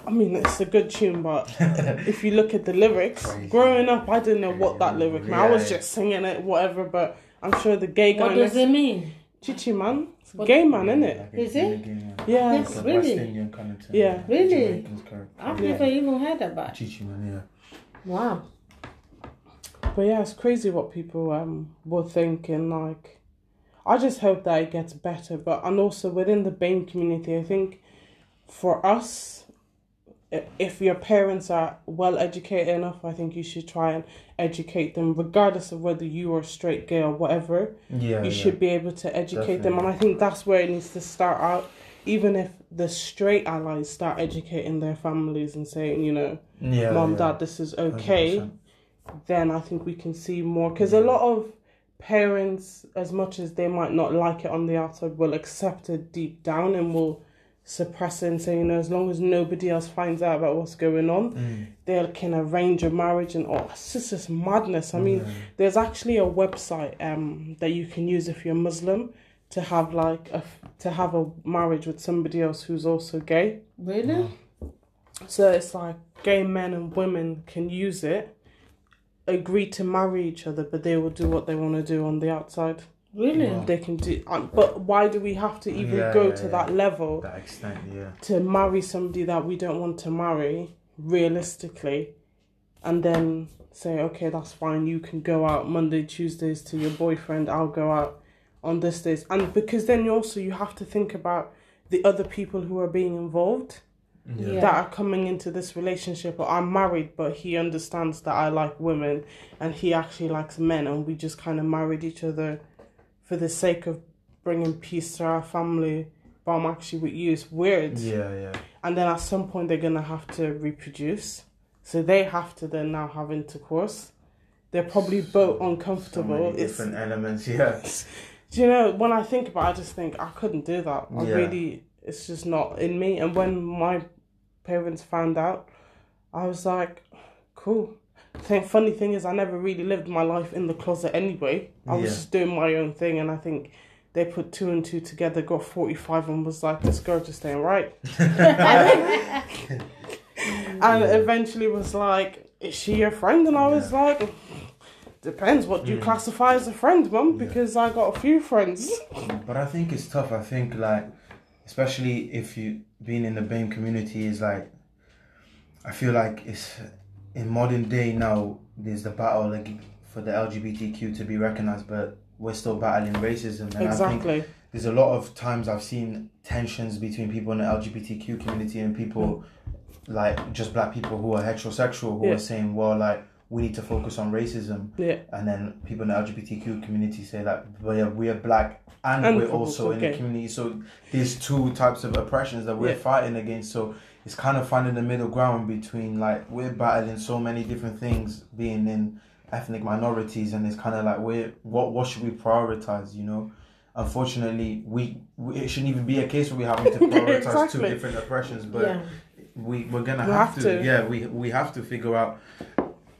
I mean, it's a good tune, but if you look at the lyrics, Crazy. growing up, I didn't know what that lyric meant. I was Yeah. just singing it, whatever. But I'm sure the gay guy What does it mean? Chichi Man, it's a What- gay man, isn't it? Like Is it? gay man. Yeah. Yes. Like Really? West Indian kind of thing. Yeah. Really? I've Yeah. never even heard about it. Chichi man, yeah. Wow. But yeah, it's crazy what people um will think and like. I just hope that it gets better, but and also within the BAME community, I think for us, if your parents are well educated enough, I think you should try and educate them, regardless of whether you are straight, gay, or whatever. Yeah. you yeah. should be able to educate them, and I think that's where it needs to start out. Even if the straight allies start educating their families and saying, you know, yeah, mom, yeah. dad, this is okay 100%. Then I think we can see more. Because a lot of parents, as much as they might not like it on the outside, will accept it deep down and will suppress it and say, you know, as long as nobody else finds out about what's going on, Mm. they can arrange a marriage and oh, it's just this madness. I mean, Yeah. there's actually a website um that you can use if you're Muslim to have like a to have a marriage with somebody else who's also gay. Really? So it's like gay men and women can use it, agree to marry each other, but they will do what they want to do on the outside. Really? Wow. They can do, um, but why do we have to even Yeah, go yeah, to yeah. that level That extent, yeah. to marry somebody that we don't want to marry realistically, and then say, okay, that's fine. You can go out Monday, Tuesdays to your boyfriend. I'll go out on this days, and because then you also you have to think about the other people who are being involved Yeah. that are coming into this relationship or I'm married but he understands that I like women and he actually likes men and we just kind of married each other for the sake of bringing peace to our family but I'm actually with you. It's weird. Yeah, yeah. And then at some point they're gonna have to reproduce, so they have to then now have intercourse. They're probably both So uncomfortable. it's different elements. Yeah. do you know when I think about, it, I just think I couldn't do that. I Yeah. really, it's just not in me. And when my parents found out, I was like, cool. The funny thing is, I never really lived my life in the closet anyway. I was Yeah. just doing my own thing, and I think they put two and two together, got forty five, and was like, "This girl just ain't right." and eventually was like, "Is she your friend?" And I was like. Depends what you Mm. classify as a friend, mum, Yeah. because I got a few friends. But I think it's tough. I think like, especially if you being in the BAME community is like, I feel like it's in modern day now. There's the battle like for the LGBTQ to be recognized, but we're still battling racism. And I think Exactly. there's a lot of times I've seen tensions between people in the LGBTQ community and people like just black people who are heterosexual who Yeah. are saying, well, like we need to focus on racism Yeah. and then people in the LGBTQ community say that we are, we are black and, And we're people, also in the community. So there's two types of oppressions that we're Yeah. fighting against. So it's kind of finding the middle ground between like we're battling so many different things being in ethnic minorities and it's kind of like we're what what should we prioritize you know unfortunately we, we it shouldn't even be a case where we're having to prioritize two Exactly. different oppressions but yeah. we we're gonna We have, have to, to. yeah we we have to figure out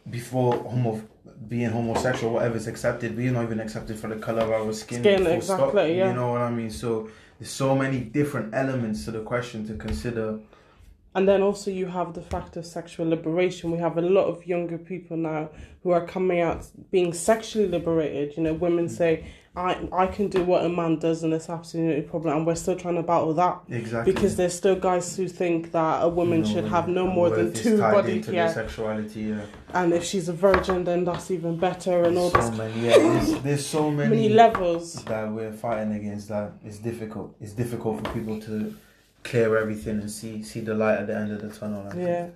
before homo being homosexual whatever is accepted we're not even accepted for the color of our skin, Skin, exactly, stop, yeah. you know what i mean so there's so many different elements to the question to consider And then also you have the fact of sexual liberation. We have a lot of younger people now who are coming out being sexually liberated. You know, women Mm. say, I I can do what a man does and it's absolutely no problem and we're still trying to battle that. exactly Because there's still guys who think that a woman No, should have no more than two bodies. Yeah. sexuality yeah And if she's a virgin then that's even better and all so this many yeah there's, there's so many, many levels. that we're fighting against that it's difficult it's difficult for people to clear everything and see see the light at the end of the tunnel I think. Yeah.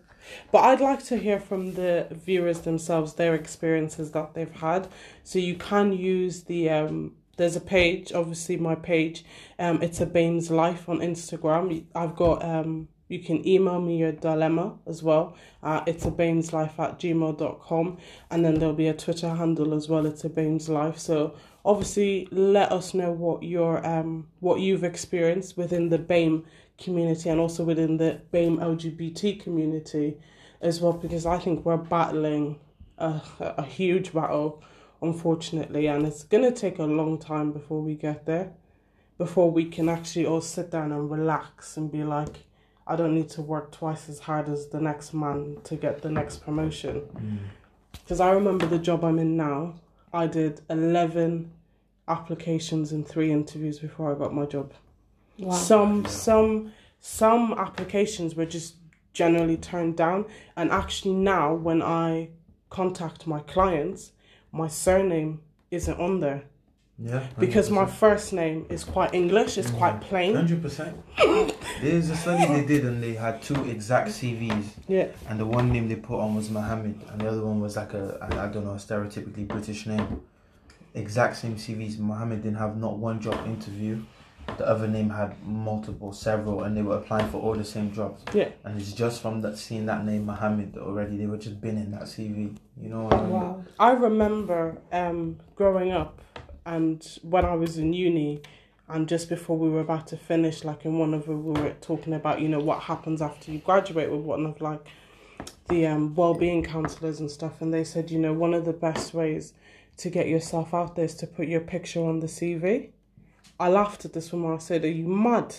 But I'd like to hear from the viewers themselves, their experiences that they've had. So you can use the um there's a page, obviously my page. Um it's a Bames Life on Instagram. I've got um you can email me your dilemma as well. Uh, it's a Bame's Life at gmail.com and then there'll be a Twitter handle as well. It's a Bames Life. So obviously let us know what your um what you've experienced within the BAME community and also within the BAME LGBT community as well because I think we're battling a, a huge battle unfortunately and it's going to take a long time before we get there before we can actually all sit down and relax and be like I don't need to work twice as hard as the next man to get the next promotion. Mm. Because I remember the job I'm in now. I did 11 applications and 3 interviews before I got my job Wow. some some some applications were just generally turned down and actually now when i contact my clients my surname isn't on there yeah because my first name is quite english it's quite mm-hmm. plain Hundred percent. There's a study they did, and they had two exact CVs, yeah and the one name they put on was Mohammed, and the other one was like a I don't know a stereotypically British name. Exact same CVs. Mohammed didn't have not one job interview. The other name had multiple, several, and they were applying for all the same jobs. Yeah. And it's just from that seeing that name Mohammed already, they were just been in that CV. You know what I mean? Wow. I remember um, growing up and when I was in uni and just before we were about to finish, like in one of the, we were talking about, you know, what happens after you graduate with one of like the um, well-being counselors and stuff. And they said, you know, one of the best ways to get yourself out there is to put your picture on the CV. I laughed at this woman. I said, are you mad?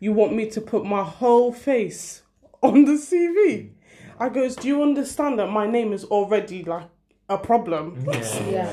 You want me to put my whole face on the CV? I goes, do you understand that my name is already like a problem? Yeah. Yeah.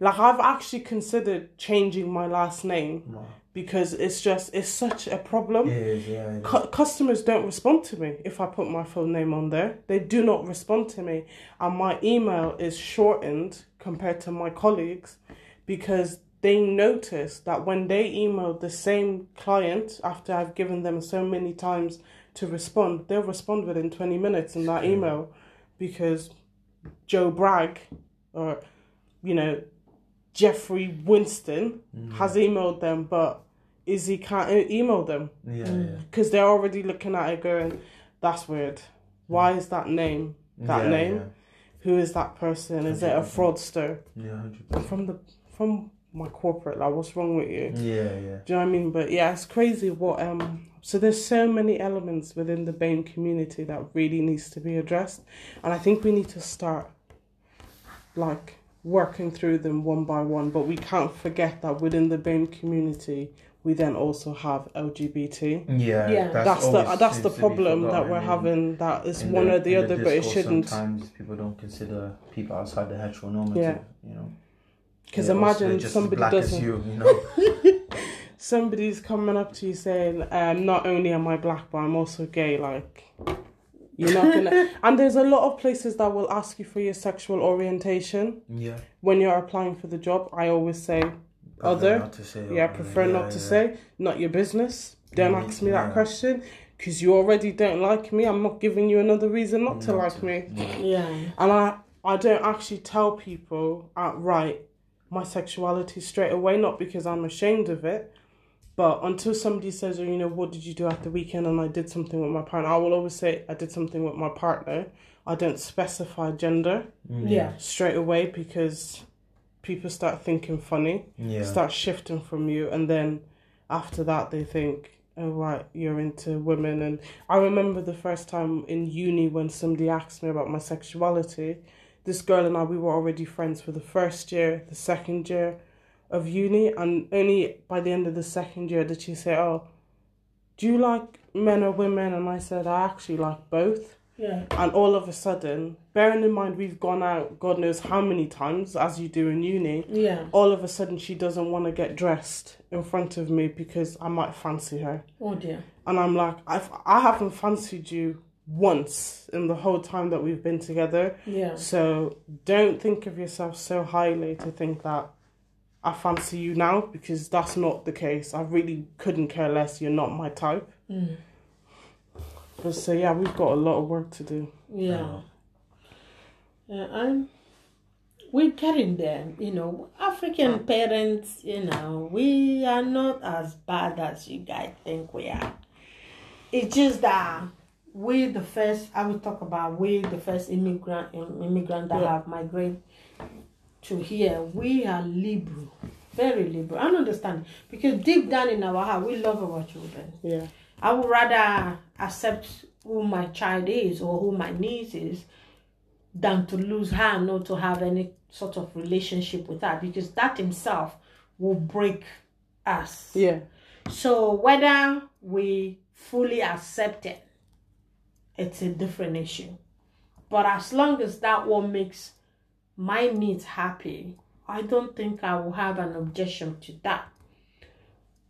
Like I've actually considered changing my last name Wow. because it's just it's such a problem. It is, yeah. it is. Cu- customers don't respond to me if I put my full name on there. They do not respond to me, and my email is shortened compared to my colleagues because they notice that when they email the same client after I've given them so many times to respond, they'll respond within 20 minutes in that email because Joe Bragg or, you know, Jeffrey Winston has emailed them, but Izzy can't email them Yeah, Mm. yeah. because they're already looking at it going, "That's weird. Why is that name that Yeah, name? Who is that person? Is it a fraudster?" Yeah, yeah, hundred And from the from my corporate, like, what's wrong with you? Yeah, yeah. Do you know what I mean? But yeah, it's crazy what um so there's so many elements within the BAME community that really needs to be addressed. And I think we need to start like working through them one by one. But we can't forget that within the BAME community we then also have LGBT. Yeah, Yeah. That's, the that's the seems to be problem that we're in- having that is one the- or the in other, but it shouldn't. Sometimes people don't consider people outside the heteronormative. Yeah. You know. Because They're imagine just somebody black doesn't as you. You know. somebody's coming up to you saying, um, not only am I black, but I'm also gay, like you're not gonna and there's a lot of places that will ask you for your sexual orientation yeah. when you're applying for the job. I always say Prefer Other? Not to say yeah, other, prefer not to yeah. say, not your business. Don't Mm, ask me that question. Because you already don't like me. I'm not giving you another reason not to like to- me. yeah. Yeah. And I, I don't actually tell people outright my sexuality straight away, not because I'm ashamed of it, but until somebody says, oh, you know, what did you do at the weekend and I did something with my partner, I will always say I did something with my partner. I don't specify gender mm. Yeah. straight away because people start thinking funny, Yeah. start shifting from you, and then after that they think, oh right, you're into women. And I remember the first time in uni when somebody asked me about my sexuality. This girl and I, we were already friends for the first year, the second year of uni, and only by the end of the second year did she say, "Oh, do you like men or women?" And I said, "I actually like both." Yeah. And all of a sudden, bearing in mind we've gone out God knows how many times, as you do in uni, Yeah. all of a sudden she doesn't want to get dressed in front of me because I might fancy her. Oh dear. And I'm like, I've, I haven't fancied you once in the whole time that we've been together. Yeah. So don't think of yourself so highly to think that I fancy you now because that's not the case. I really couldn't care less. You're not my type. Mm. But so yeah, we've got a lot of work to do. Yeah. Yeah, I'm. We're getting there, you know. African parents, you know, we are not as bad as you guys think we are. It's just that we the first. I will talk about we the first immigrant immigrant that Yeah. have migrated to here. We are liberal, very liberal. I don't understand because deep down in our heart, we love our children. Yeah. I would rather accept who my child is or who my niece is than to lose her not to have any sort of relationship with her because that himself will break us. Yeah. So whether we fully accept it, it's a different issue. But as long as that one makes my needs happy, I don't think I will have an objection to that.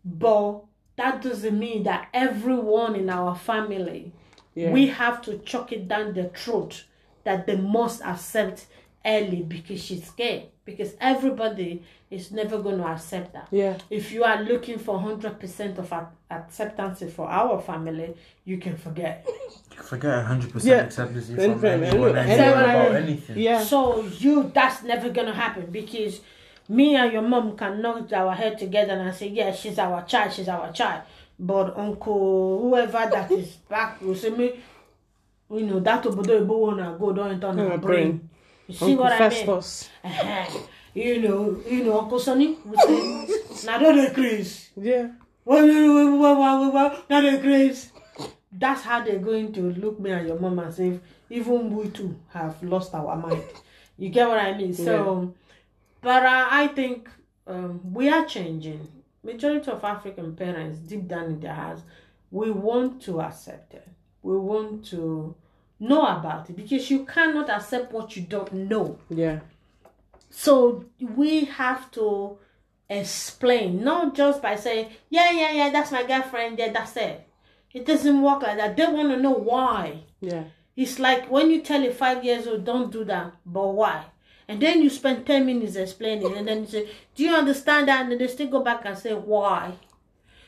But that doesn't mean that everyone in our family Yeah. we have to chuck it down the throat that they must accept Ellie because she's gay. Because everybody is never going to accept that. Yeah. If you are looking for 100% of acceptance for our family, you can forget. Forget hundred percent Yeah. acceptance from Anything, anyone, anyone, anyone about anything. Yeah. So you, that's never going to happen because me and your mom can knock our head together and say, yeah, she's our child, she's our child. But uncle, whoever that is back will say me, you know, that obodo ebo wanna go don't turn Oh, her brain. brain. You see Uncle what I mean? Festus. Uh-huh. You know, you know, Uncle Sonny will say, now don't increase. Yeah. Why, why, why, why, why, why, not increase. That's how they're going to look me and your mom and say, even we too have lost our mind. You get what I mean? So, but uh, I think um, we are changing. Majority of African parents, deep down in their hearts, we want to accept it. We want to know about it because you cannot accept what you don't know. Yeah. So we have to explain, not just by saying, yeah, yeah, yeah, that's my girlfriend, yeah, that's it. It doesn't work like that. They want to know why. Yeah. It's like when you tell a five years old, don't do that, but why? And then you spend 10 minutes explaining, and then you say, Do you understand that? And then they still go back and say, Why?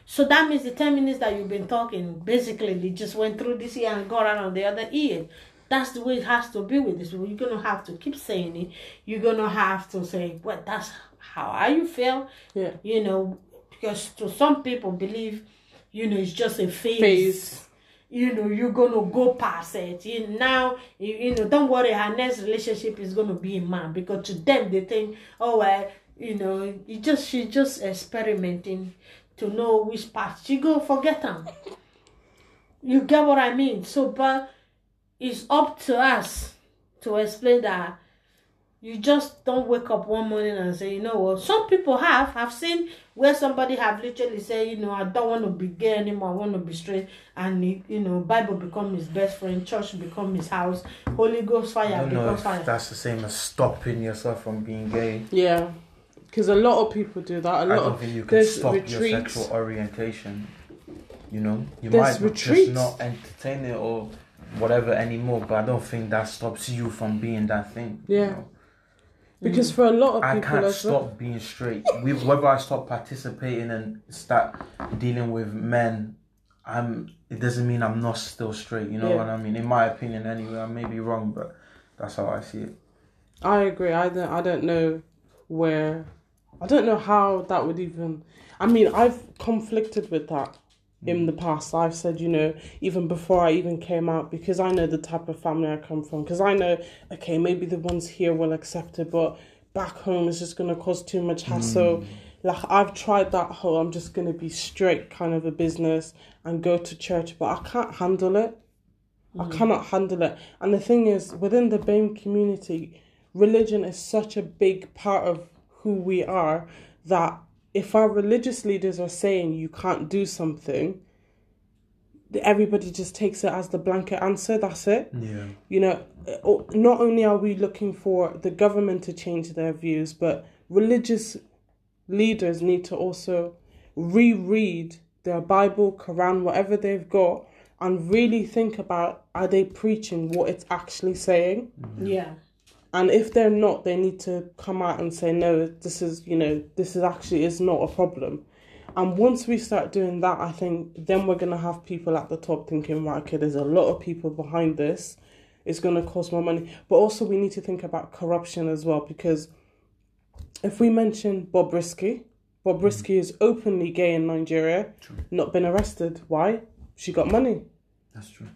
So that means the 10 minutes that you've been talking, basically, they just went through this ear and got out on the other ear. That's the way it has to be with this. You're going to have to keep saying it. You're going to have to say, Well, that's how I you feel Yeah. you know, because to some people believe, you know, it's just a phase. Phase. You know, you're gonna go past it. You now, you, you know, don't worry. Her next relationship is gonna be a man because to them they think, oh well, you know, you just she's just experimenting to know which part she go forget them. You get what I mean? So, but it's up to us to explain that you just don't wake up one morning and say, you know what? Some people have. I've seen where somebody have literally said, you know, I don't want to be gay anymore. I want to be straight, and you know, Bible become his best friend, church become his house, Holy Ghost fire don't know become fire. that's the same as stopping yourself from being gay. Yeah, because a lot of people do that. A lot I don't of think you can there's stop your sexual orientation. You know, you There's might retreats. just not entertain it or whatever anymore, but I don't think that stops you from being that thing. you Yeah. know? Because for a lot of I people I can't as well. stop being straight. Whether I stop participating and start dealing with men, I'm. It doesn't mean I'm not still straight. You know Yeah. what I mean? In my opinion, anyway. I may be wrong, but that's how I see it. I agree. I don't. I don't know where. I don't know how that would even. I mean, I've conflicted with that in mm. the past. I've said, you know, even before I even came out, because I know the type of family I come from. Because I know, okay, maybe the ones here will accept it, but back home it's just gonna cause too much hassle. Mm. Like I've tried that whole I'm just gonna be straight kind of a business and go to church, but I can't handle it. I mm. cannot handle it. And the thing is, within the BAME community, religion is such a big part of who we are that if our religious leaders are saying you can't do something, everybody just takes it as the blanket answer. That's it. Yeah. You know, uh, not only are we looking for the government to change their views, but religious leaders need to also reread their Bible, Quran, whatever they've got, and really think about are they preaching what it's actually saying? Yeah. And if they're not, they need to come out and say, no, this is, you know, this is actually is not a problem. And once we start doing that, I think then we're gonna have people at the top thinking, right, okay, there's a lot of people behind this. It's gonna cost more money. But also we need to think about corruption as well, because if we mention Bobrisky, Bob mm-hmm. Risky is openly gay in Nigeria, not been arrested. Why? She got money. That's true.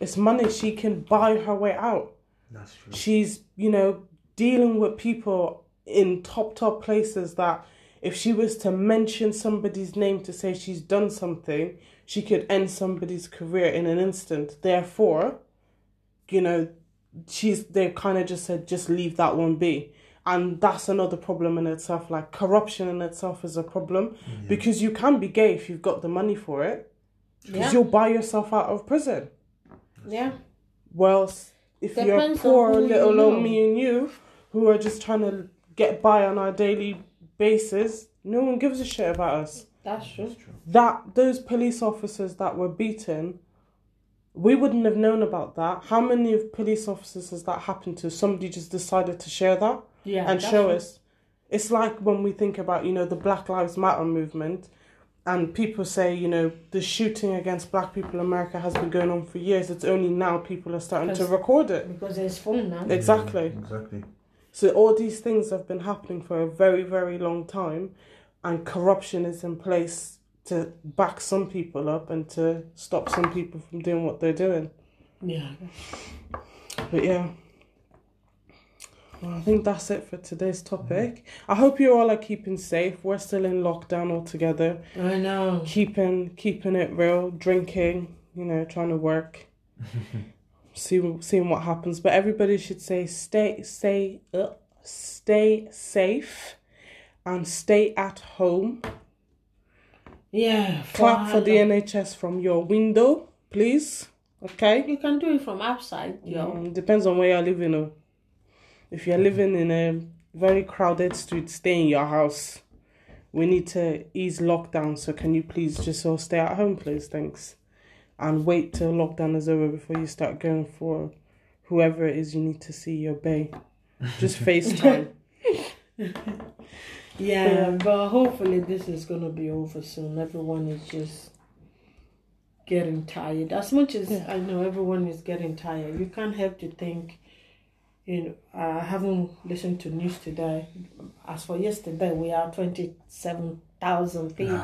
It's money. She can buy her way out That's true. she's you know dealing with people in top top places that if she was to mention somebody's name to say she's done something she could end somebody's career in an instant therefore you know she's they kind of just said just leave that one be and that's another problem in itself like corruption in itself is a problem because you can be gay if you've got the money for it because Yeah. you'll buy yourself out of prison Yeah. well, if Depends you're poor, who you little know. old me and you, who are just trying to get by on our daily basis, no one gives a shit about us. That's true. That those police officers that were beaten, we wouldn't have known about that. How many of police officers has that happened to? Somebody just decided to share that Yeah. and show true. us. It's like when we think about, you know, the Black Lives Matter movement and people say, you know, the shooting against black people in America has been going on for years. It's only now people are starting to record it. Because there's phone now. Exactly. Exactly. So all these things have been happening for a very, very long time and corruption is in place to back some people up and to stop some people from doing what they're doing. Yeah. But yeah. Well, I think that's it for today's topic. I hope you all are keeping safe. We're still in lockdown altogether. I know. Keeping keeping it real, drinking, you know, trying to work. see seeing what happens. But everybody should say stay stay uh, stay safe and stay at home. Yeah. Clap for the NHS from your window, please. Okay? You can do it from outside, Yeah. Um, depends on where you're living. Oh. If you're living in a very crowded street, stay in your house. We need to ease lockdown, so can you please just all stay at home, please? Thanks. And wait till lockdown is over before you start going for whoever it is you need to see your bay. Just FaceTime. Yeah, but hopefully this is gonna be over soon. Everyone is just getting tired. As much as Yeah. I know everyone is getting tired, you can't help to think. You know, I haven't listened to news today. As for yesterday, we are twenty seven thousand people.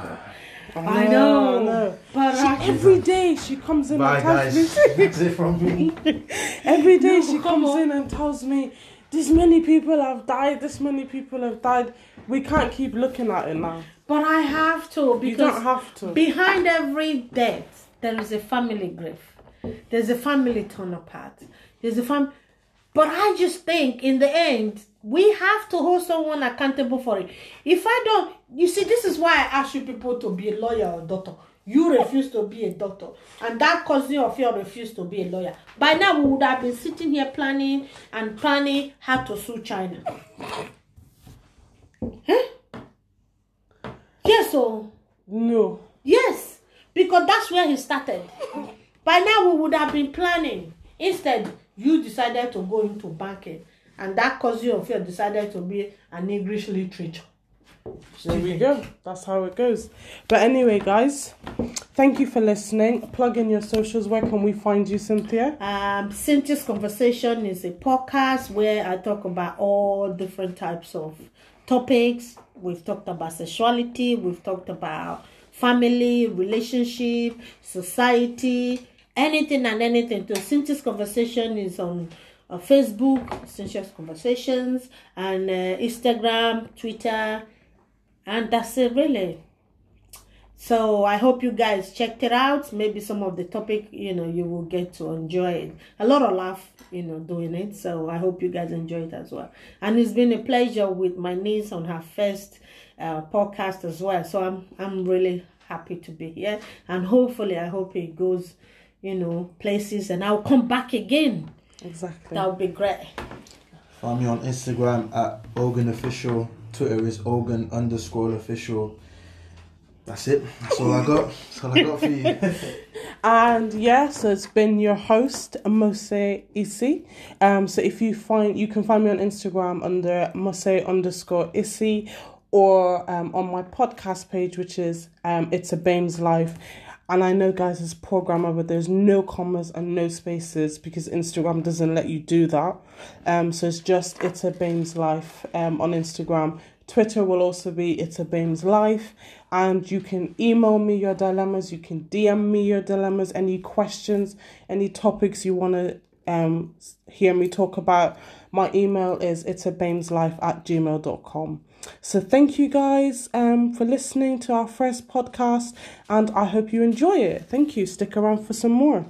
I I know, know. but She, I- every day she comes in Bye, and tells guys. me. That's it from me. Every day No, she come comes on. in and tells me, this many people have died, this many people have died. We can't keep looking at it now. But I have to because You don't have to. behind every death there is a family grief. There's a family torn apart. There's a fam. But I just think in the end we have to hold someone accountable for it. If I don't, you see, this is why I ask you people to be a lawyer or doctor. You refuse to be a doctor, and that cousin of yours refused to be a lawyer. By now, we would have been sitting here planning and planning how to sue China. Huh? Yes, so No. Yes, because that's where he started. By now, we would have been planning. Instead, you decided to go into banking, and that cousin of yours decided to be an English literature. There we go. That's how it goes. But anyway, guys, thank you for listening. Plug in your socials. Where can we find you, Cynthia? Um, Cynthia's Conversation is a podcast where I talk about all different types of topics. We've talked about sexuality, we've talked about family, relationship, society, anything and anything. So Cynthia's Conversation is on uh, Facebook, Cynthia's Conversations, and uh, Instagram, Twitter, and that's it really. So I hope you guys checked it out. Maybe some of the topic, you know, you will get to enjoy it. A lot of laugh, you know, doing it. So I hope you guys enjoy it as well. And it's been a pleasure with my niece on her first uh, podcast as well. So I'm I'm really happy to be here. And hopefully, I hope it goes, you know, places. And I'll come back again. Exactly. That would be great. Find me on Instagram at Ogan Official. Twitter is Ogan underscore official. That's it. That's all I got. That's all I got for you. And yeah, so it's been your host, Mose Isi. Um, so if you find, you can find me on Instagram under Mose underscore Isi or um, on my podcast page, which is um, It's a Bames Life. And I know, guys, it's programmer, but there's no commas and no spaces because Instagram doesn't let you do that. Um, so it's just It's a Bames Life um, on Instagram. Twitter will also be It's a Bames Life. And you can email me your dilemmas. You can DM me your dilemmas, any questions, any topics you want to um, hear me talk about. My email is it's a Bame's life at gmail.com. So thank you guys um, for listening to our first podcast and I hope you enjoy it. Thank you. Stick around for some more.